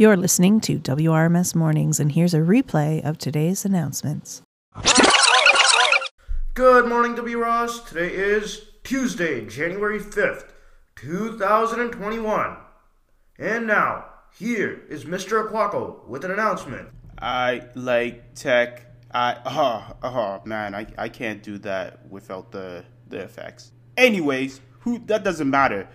You're listening to WRMS Mornings, and here's a replay of today's announcements. Good morning, W. Ross. Today is Tuesday, January 5th, 2021. And now, here is Mr. Aquaco with an announcement. I like tech. I oh oh man, I, I can't do that without the the effects. Anyways, who that doesn't matter.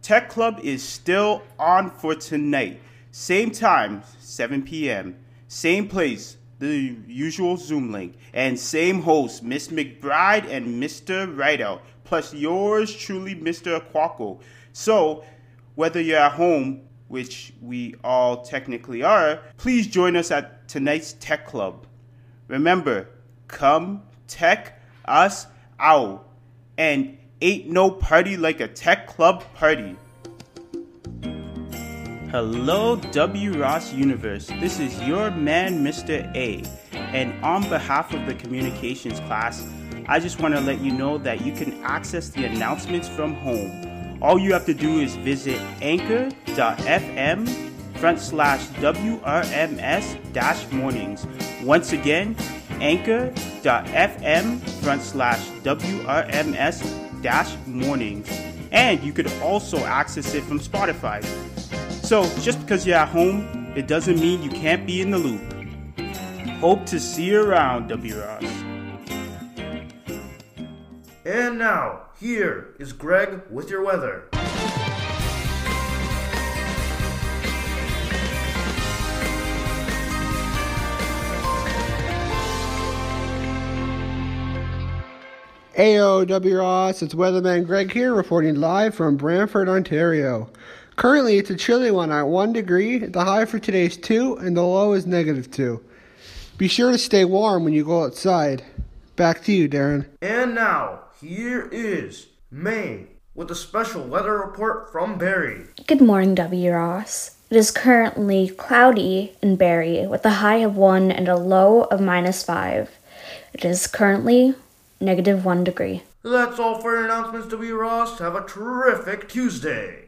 Tech Club is still on for tonight. Same time, 7 p.m. Same place, the usual Zoom link, and same host, Miss McBride and Mr. Rideout, plus yours truly, Mr. Aquaco. So, whether you're at home, which we all technically are, please join us at tonight's Tech Club. Remember, come tech us out. And ain't no party like a tech club party. Hello, W. Ross Universe. This is your man, Mr. A. And on behalf of the communications class, I just want to let you know that you can access the announcements from home. All you have to do is visit anchor.fm front slash WRMS dash mornings. Once again, anchor.fm front slash WRMS dash mornings. And you could also access it from Spotify. So just because you're at home, it doesn't mean you can't be in the loop. Hope to see you around, W. Ross. And now, here is Greg with your weather. AOWROS, it's Weatherman Greg here, reporting live from Brantford, Ontario. Currently, it's a chilly one at 1 degree. The high for today is 2, and the low is negative 2. Be sure to stay warm when you go outside. Back to you, Darren. And now, here is May with a special weather report from Barrie. Good morning, W. Ross. It is currently cloudy in Barrie with a high of 1 and a low of minus 5. It is currently negative 1 degree. That's all for your announcements, W. Ross. Have a terrific Tuesday.